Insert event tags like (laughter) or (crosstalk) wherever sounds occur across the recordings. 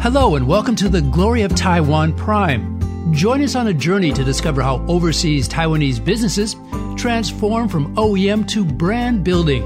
Hello, and welcome to the Glory of Taiwan Prime. Join us on a journey to discover how overseas Taiwanese businesses transform from OEM to brand building.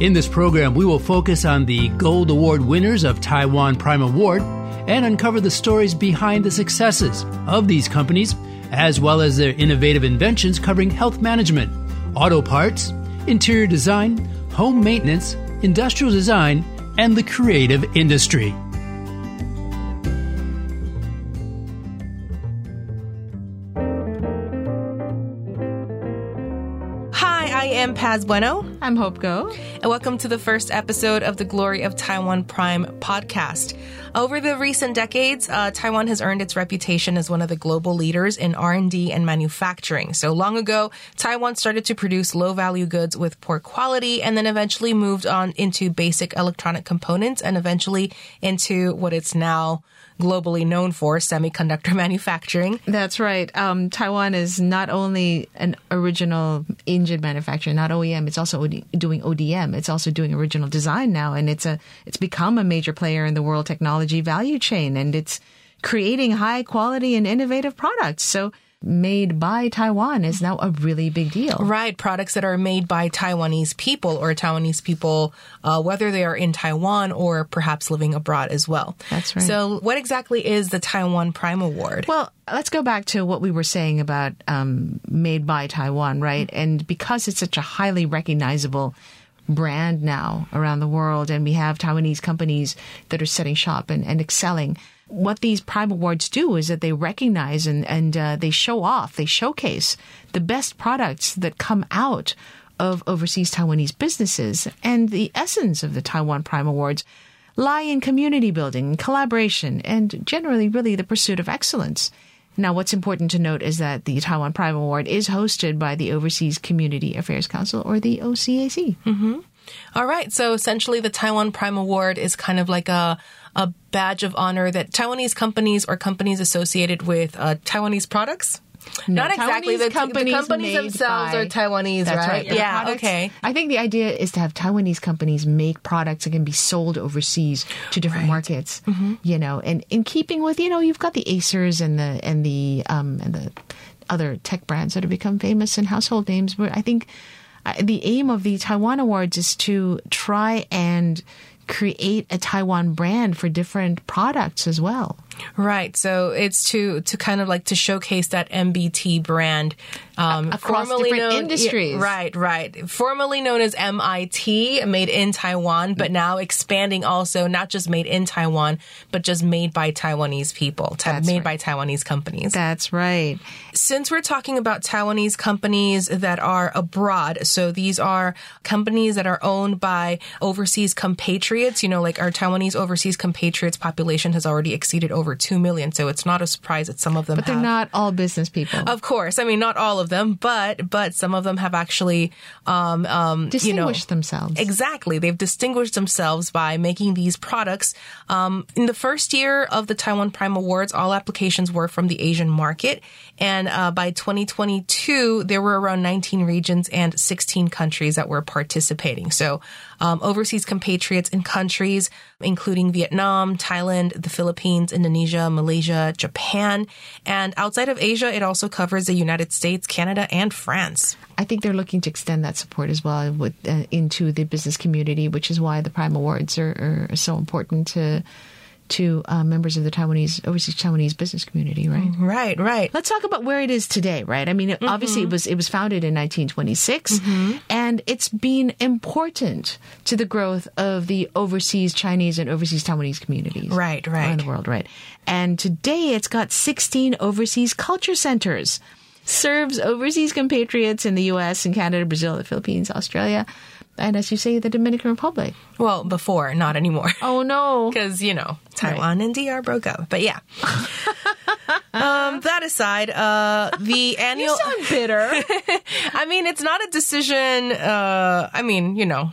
In this program, we will focus on the Gold Award winners of Taiwan Prime Award and uncover the stories behind the successes of these companies, as well as their innovative inventions covering health management, auto parts, interior design, home maintenance, industrial design, and the creative industry. I am Paz Bueno. I'm Hope Go. And welcome to the first episode of the Glory of Taiwan Prime podcast. Over the recent decades, uh, Taiwan has earned its reputation as one of the global leaders in R&D and manufacturing. So long ago, Taiwan started to produce low-value goods with poor quality and then eventually moved on into basic electronic components and eventually into what it's now globally known for semiconductor (laughs) manufacturing. That's right. Um, Taiwan is not only an original engine manufacturer, not OEM. It's also OD- doing ODM. It's also doing original design now, and it's a it's become a major player in the world technology value chain, and it's creating high quality and innovative products. So made by Taiwan is now a really big deal. Right. Products that are made by Taiwanese people or Taiwanese people, uh, whether they are in Taiwan or perhaps living abroad as well. That's right. So, what exactly is the Taiwan Prime Award? Well, let's go back to what we were saying about um, made by Taiwan, right? And because it's such a highly recognizable brand now around the world, and we have Taiwanese companies that are setting shop and, and excelling what these Prime Awards do is that they recognize and, and uh, they show off, they showcase the best products that come out of overseas Taiwanese businesses. And the essence of the Taiwan Prime Awards lie in community building collaboration and generally really the pursuit of excellence. Now, what's important to note is that the Taiwan Prime Award is hosted by the Overseas Community Affairs Council or the OCAC. Mm-hmm. All right. So essentially, the Taiwan Prime Award is kind of like a a badge of honor that Taiwanese companies or companies associated with uh, Taiwanese products. No, Not exactly. The companies, the companies themselves by, are Taiwanese, right? right. Yeah. Products, okay. I think the idea is to have Taiwanese companies make products that can be sold overseas to different Right. markets. Mm-hmm. You know, and in keeping with you know, you've got the Acers and the and the um and the other tech brands that have become famous and household names. But I think uh, the aim of the Taiwan Awards is to try and create a Taiwan brand for different products as well. Right. So it's to to kind of like to showcase that MBT brand um, Across different known- industries. Yeah, right. Right. Formerly known as MIT, made in Taiwan, but now expanding also not just made in Taiwan, but just made by Taiwanese people, ta- made right. by Taiwanese companies. That's right. Since we're talking about Taiwanese companies that are abroad, so these are companies that are owned by overseas compatriots, you know, like our Taiwanese overseas compatriots population has already exceeded over 2 million. So it's not a surprise that some of them But they're have. not all business people. Of course, I mean not all of them, but but some of them have actually, um, um, you know, themselves. Exactly, they've distinguished themselves by making these products. Um, in the first year of the Taiwan Prime Awards, all applications were from the Asian market, and uh, by 2022, there were around 19 regions and 16 countries that were participating. So, um, overseas compatriots in countries including Vietnam, Thailand, the Philippines, Indonesia, Malaysia, Japan, and outside of Asia, it also covers the United States, Canada, and France. I think they're looking to extend that support as well with, uh, into the business community, which is why the Prime Awards are, are so important to to uh, members of the Taiwanese overseas Taiwanese business community, right? Right, right. Let's talk about where it is today, right? I mean, it, obviously it was it was founded in 1926, and it's been important to the growth of the overseas Chinese and overseas Taiwanese communities, Right, right. around the world, right? And today it's got 16 overseas culture centers. Serves overseas compatriots in the U.S. and Canada, Brazil, the Philippines, Australia, and as you say, the Dominican Republic. Well, before, not anymore. Oh no! (laughs) Because, you know, Taiwan and DR broke up. But yeah. (laughs) um, that aside, uh, the (laughs) annual. bitter. I mean, it's not a decision. Uh, I mean, you know,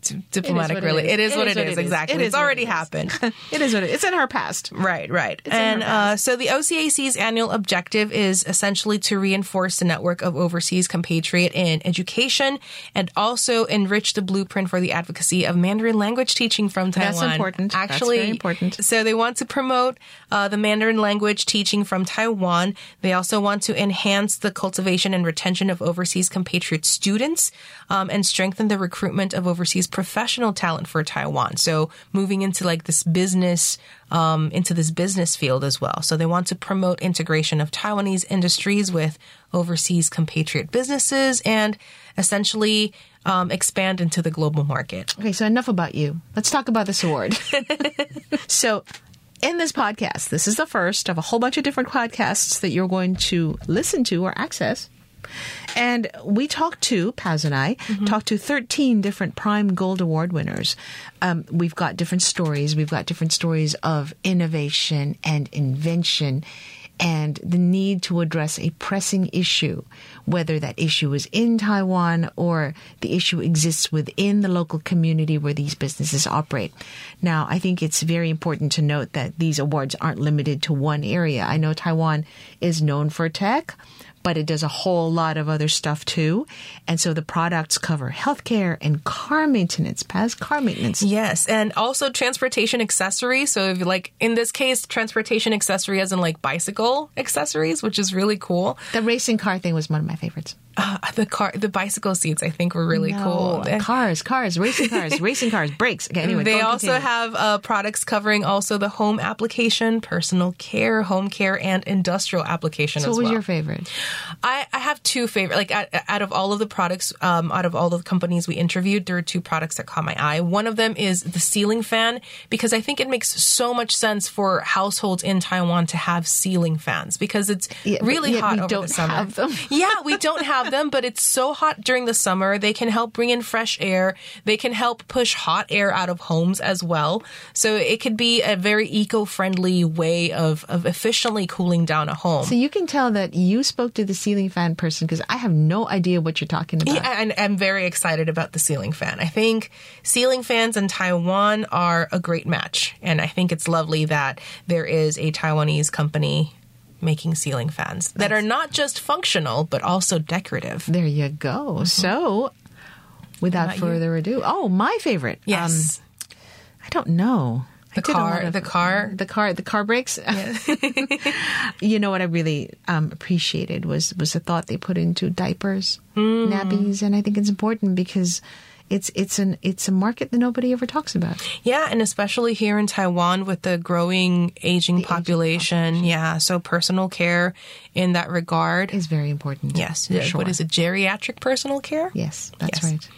d- diplomatic really. (laughs) It is what it is. Exactly. It's already happened. it is what it is. It's in her past. Right, right. in and uh, so the OCAC's annual objective is essentially to reinforce the network of overseas compatriot in education and also enrich the blueprint for the advocacy of Mandarin language teaching from Taiwan. That's important. That's Actually, very important. So they want to promote uh, the Mandarin language teaching from Taiwan. They also want to enhance the cultivation and retention of overseas compatriot students um, and strengthen the recruitment of overseas professional talent for Taiwan. So moving into like this business, um, into this business field as well. So they want to promote integration of Taiwanese industries with overseas compatriot businesses and essentially um, expand into the global market. Okay, so enough about you. Let's talk about this award. (laughs) so, in this podcast, this is the first of a whole bunch of different podcasts that you're going to listen to or access. And we talked to, Paz and I, talked to 13 different Prime Gold Award winners. Um, we've got different stories. We've got different stories of innovation and invention and the need to address a pressing issue, whether that issue is in Taiwan or the issue exists within the local community where these businesses operate. Now, I think it's very important to note that these awards aren't limited to one area. I know Taiwan is known for tech. But it does a whole lot of other stuff too. And so the products cover healthcare and car maintenance, past car maintenance. Yes, and also transportation accessories. So if you like in this case, transportation accessory as in like bicycle accessories, which is really cool. The racing car thing was one of my favorites. Uh, the car, the bicycle seats, I think were really cool. Cars, cars, racing cars, (laughs) racing cars, brakes. Okay, anyway, They also continue. have uh, products covering also the home application, personal care, home care, and industrial application So what was well. your favorite? I, I have two favorite. Like out, out of all of the products, um, out of all the companies we interviewed, there are two products that caught my eye. One of them is the ceiling fan because I think it makes so much sense for households in Taiwan to have ceiling fans because it's Yeah, really hot we over don't the summer. have them. yeah, we don't have them, but it's so hot during the summer. They can help bring in fresh air. They can help push hot air out of homes as well. So it could be a very eco-friendly way of, of efficiently cooling down a home. So you can tell that you spoke to the ceiling fan person because I have no idea what you're talking about. Yeah, and I'm very excited about the ceiling fan. I think ceiling fans in Taiwan are a great match. And I think it's lovely that there is a Taiwanese company making ceiling fans that are not just functional, but also decorative. There you go. So, without about you? further ado, oh, my favorite. Yes. Um, I don't know. The car, of- the car. the car the car brakes (laughs) you know what i really um, appreciated was was the thought they put into diapers Mm. nappies and i think it's important because it's it's an it's a market that nobody ever talks about Yeah, and especially here in Taiwan with the growing aging population. Yeah, so personal care in that regard. is very important Yes. sure. What is it? Geriatric personal care? yes that's Yes. right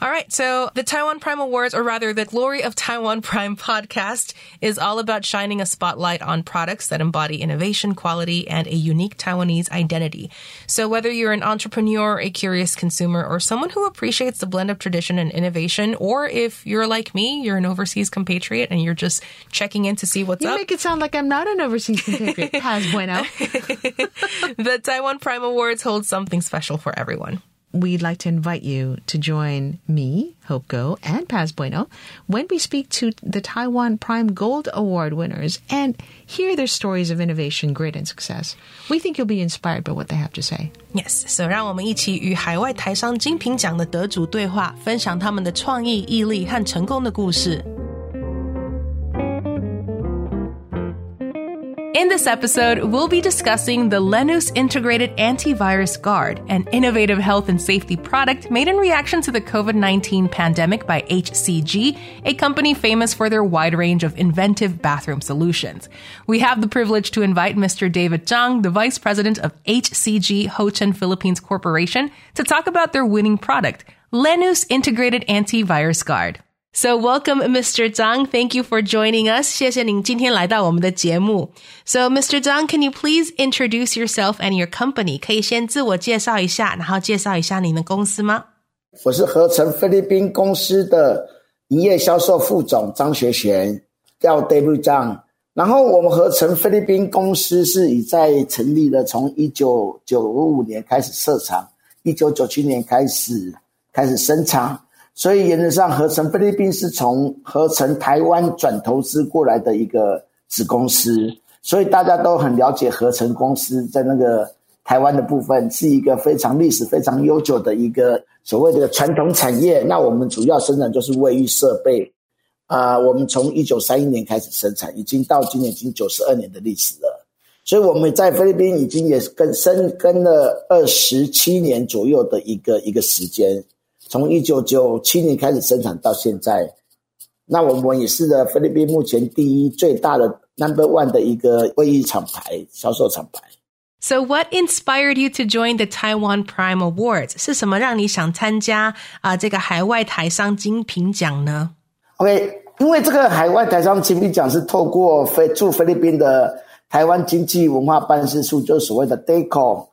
All right. So the Taiwan Prime Awards, or rather the Glory of Taiwan Prime (laughs) podcast, is all about shining a spotlight on products that embody innovation, quality, and a unique Taiwanese identity. So whether you're an entrepreneur, a curious consumer, or someone who appreciates the blend of tradition and innovation, or if you're like me, you're an overseas compatriot and you're just checking in to see what's you up. make it sound like i'm not an overseas compatriot (laughs) Paz bueno (laughs) (laughs) the Taiwan Prime Awards hold something special for everyone. we'd like to invite you to join me, Hope Go, and Paz Bueno when we speak to the Taiwan Prime Gold Award winners and hear their stories of innovation, grit, and success. We think you'll be inspired by what they have to say. Yes, so 让我们一起与海外台商精品奖的得主对话，分享他们的创意、毅力和成功的故事。 In this episode, we'll be discussing the Lenus Integrated Antivirus Guard, an innovative health and safety product made in reaction to the COVID 19 pandemic by HCG, a company famous for their wide range of inventive bathroom solutions. We have the privilege to invite Mr. David Zhang, the vice president of HCG Hocheng Philippines Corporation, to talk about their winning product, Lenus Integrated Antivirus Guard. So welcome, Mr. Zhang. Thank you for joining us. 谢谢您今天来到我们的节目。So, Mr. Zhang, can you please introduce yourself and your company? 可以先自我介绍一下，然后介绍一下您的公司吗？我是合成菲律宾公司的营业销售副总张学贤，叫 David Zhang。然后我们合成菲律宾公司是已在成立了，从一九九五年开始设厂，一九九七年开始开始生产， 所以原则上合成菲律宾是从合成台湾转投资过来的一个子公司，所以大家都很了解合成公司在那个台湾的部分是一个非常历史非常悠久的一个所谓的传统产业。那我们主要生产就是卫浴设备，啊，我们从一九三一年开始生产，已经到今年已经九十二年的历史了。所以我们在菲律宾已经也跟深跟了二十七年左右的一个一个时间，从一九九七年开始生产到现在。那我们也是的菲律宾目前第一最大的 Number One 的一个卫浴厂牌销售厂牌。So what inspired you to join the Taiwan Prime Awards？是什么让你想参加啊这个海外台商精品奖呢？OK，因为这个海外台商精品奖是透过菲驻菲律宾的。台湾经济文化办事处就是所谓的 DECO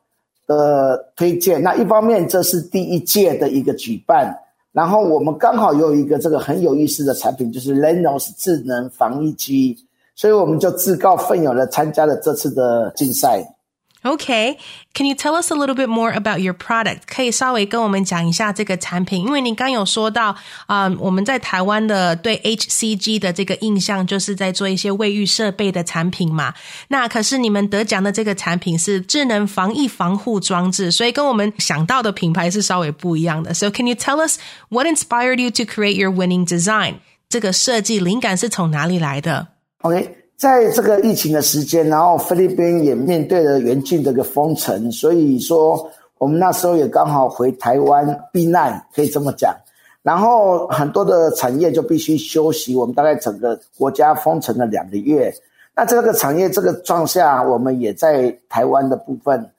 的推荐。那一方面，这是第一届的一个举办，然后我们刚好有一个这个很有意思的产品，就是 Lenos 智能防疫机，所以我们就自告奋勇的参加了这次的竞赛。Okay, can you tell us a little bit more about your product? 可以稍微跟我们讲一下这个产品，因为你刚有说到，啊、嗯，我们在台湾的对 HCG 的这个印象就是在做一些卫浴设备的产品嘛。那可是你们得奖的这个产品是智能防疫防护装置，所以跟我们想到的品牌是稍微不一样的。So can you tell us what inspired you to create your winning design? 这个设计灵感是从哪里来的？OK。 在这个疫情的时间，然后菲律宾也面对了严峻的一个封城，所以说我们那时候也刚好回台湾避难，可以这么讲。然后很多的产业就必须休息，我们大概整个国家封城了两个月。那这个产业这个状下，我们也在台湾的部分，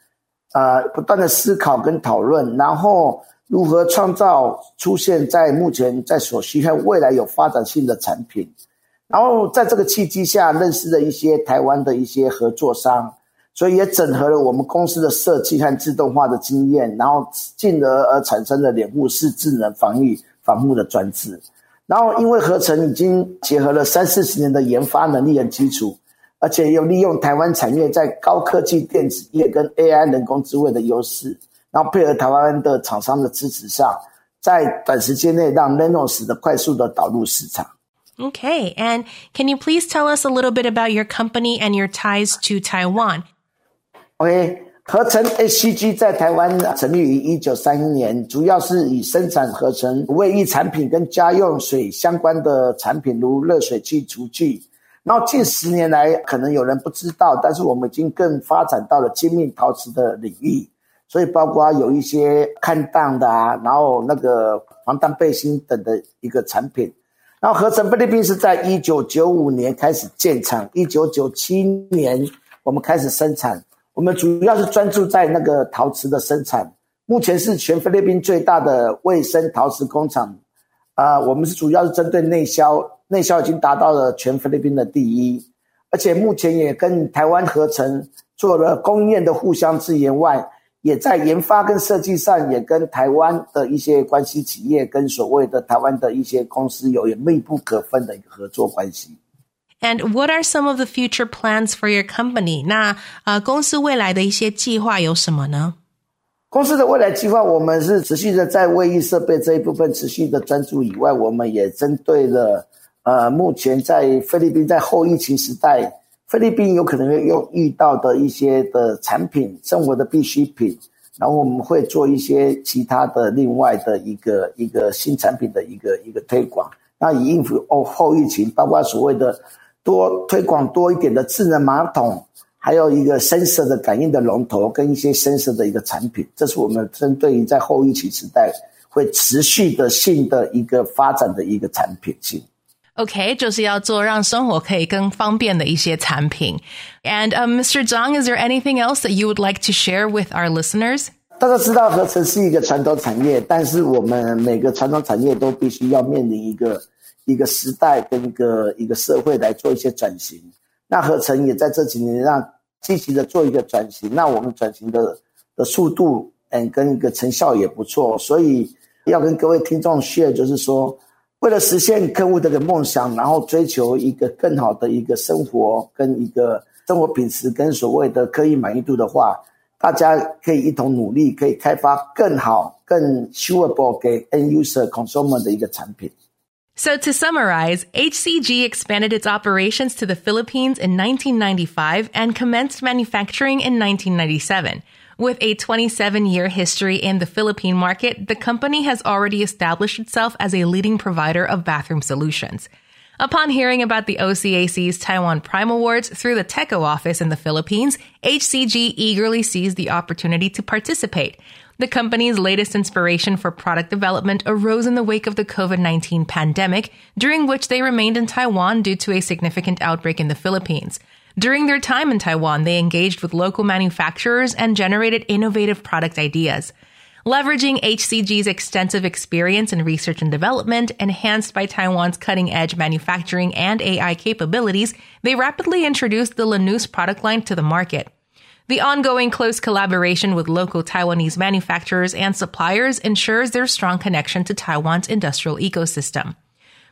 呃，不断的思考跟讨论，然后如何创造出现在目前在所需和未来有发展性的产品。然后在这个契机下，认识了一些台湾的一些合作商，所以也整合了我们公司的设计和自动化的经验，然后进而而产生了脸部式智能防御防护的专制。然后因为合成已经结合了三四十年的研发能力和基础，而且又利用台湾产业在高科技电子业跟 AI 人工智慧的优势，然后配合台湾的厂商的支持上，在短时间内让 Lenos 的快速的导入市场。Okay. And can you please tell us a little bit about your company and your ties to Taiwan? OK，合成 HCG 在台湾成立于一九三一年，主要是以生产合成卫浴产品跟家用水相关的产品，如热水器、厨具。然后近十年来，可能有人不知道，但是我们已经更发展到了精密陶瓷的领域，所以包括有一些看档的啊，然后那个防弹背心等的一个产品。 然后合成菲律宾是在一九九五年开始建厂，一九九七年我们开始生产。我们主要是专注在那个陶瓷的生产，目前是全菲律宾最大的卫生陶瓷工厂。啊，我们是主要是针对内销，内销已经达到了全菲律宾的第一，而且目前也跟台湾合成做了供应链的互相支援外。也在研发跟设计上，也跟台湾的一些关系企业，跟所谓的台湾的一些公司有密不可分的一个合作关系。And what are some of the future plans for your company？那呃，公司未来的一些计划有什么呢？公司的未来计划，我们是持续的在卫浴设备这一部分持续的专注以外，我们也针对了呃，目前在菲律宾在后疫情时代。菲律宾有可能会用遇到的一些的产品，生活的必需品，然后我们会做一些其他的另外的一个一个新产品的一个一个推广，那以应付哦后疫情，包括所谓的多推广多一点的智能马桶，还有一个深色的感应的龙头跟一些深色的一个产品，这是我们针对于在后疫情时代会持续的性的一个发展的一个产品性。OK，就是要做让生活可以更方便的一些产品。And um, Mr. Zhang, is there anything else that you would like to share with our listeners? 大家知道合成是一个传统产业，但是我们每个传统产业都必须要面临一个一个时代跟一个一个社会来做一些转型。那合成也在这几年让积极的做一个转型。那我们转型的的速度，嗯，跟一个成效也不错。所以要跟各位听众 share，就是说。为了实现客户这个梦想，然后追求一个更好的一个生活跟一个生活品质跟所谓的客户满意度的话，大家可以一同努力，可以开发更好、更 suitable 给 end user consumer 的一个产品。So to summarize, HCG expanded its operations to the Philippines in 1995 and commenced manufacturing in 1997. With a 27 year history in the Philippine market, the company has already established itself as a leading provider of bathroom solutions. Upon hearing about the OCAC's Taiwan Prime Awards through the TECO office in the Philippines, HCG eagerly seized the opportunity to participate. The company's latest inspiration for product development arose in the wake of the COVID-19 pandemic, during which they remained in Taiwan due to a significant outbreak in the Philippines. During their time in Taiwan, they engaged with local manufacturers and generated innovative product ideas. Leveraging HCG's extensive experience in research and development, enhanced by Taiwan's cutting edge manufacturing and AI capabilities, they rapidly introduced the Lenus product line to the market. The ongoing close collaboration with local Taiwanese manufacturers and suppliers ensures their strong connection to Taiwan's industrial ecosystem.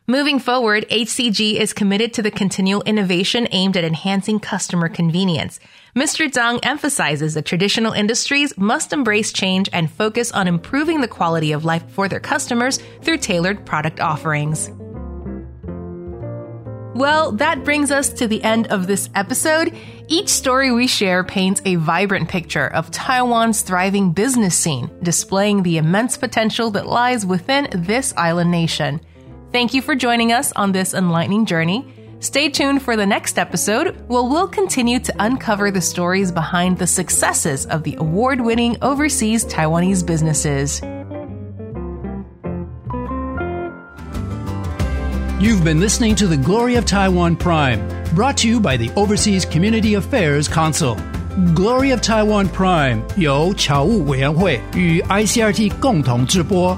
Moving forward, HCG is committed to the continual innovation aimed at enhancing customer convenience. Mr. Zhang emphasizes that traditional industries must embrace change and focus on improving the quality of life for their customers through tailored product offerings. Well, that brings us to the end of this episode. Each story we share paints a vibrant picture of Taiwan's thriving business scene, displaying the immense potential that lies within this island nation. Thank you for joining us on this enlightening journey. Stay tuned for the next episode, where we'll continue to uncover the stories behind the successes of the award winning overseas Taiwanese businesses. You've been listening to The Glory of Taiwan Prime, brought to you by the Overseas Community Affairs Council. Glory of Taiwan Prime 由侨务委员会与 ICRT 共同制播。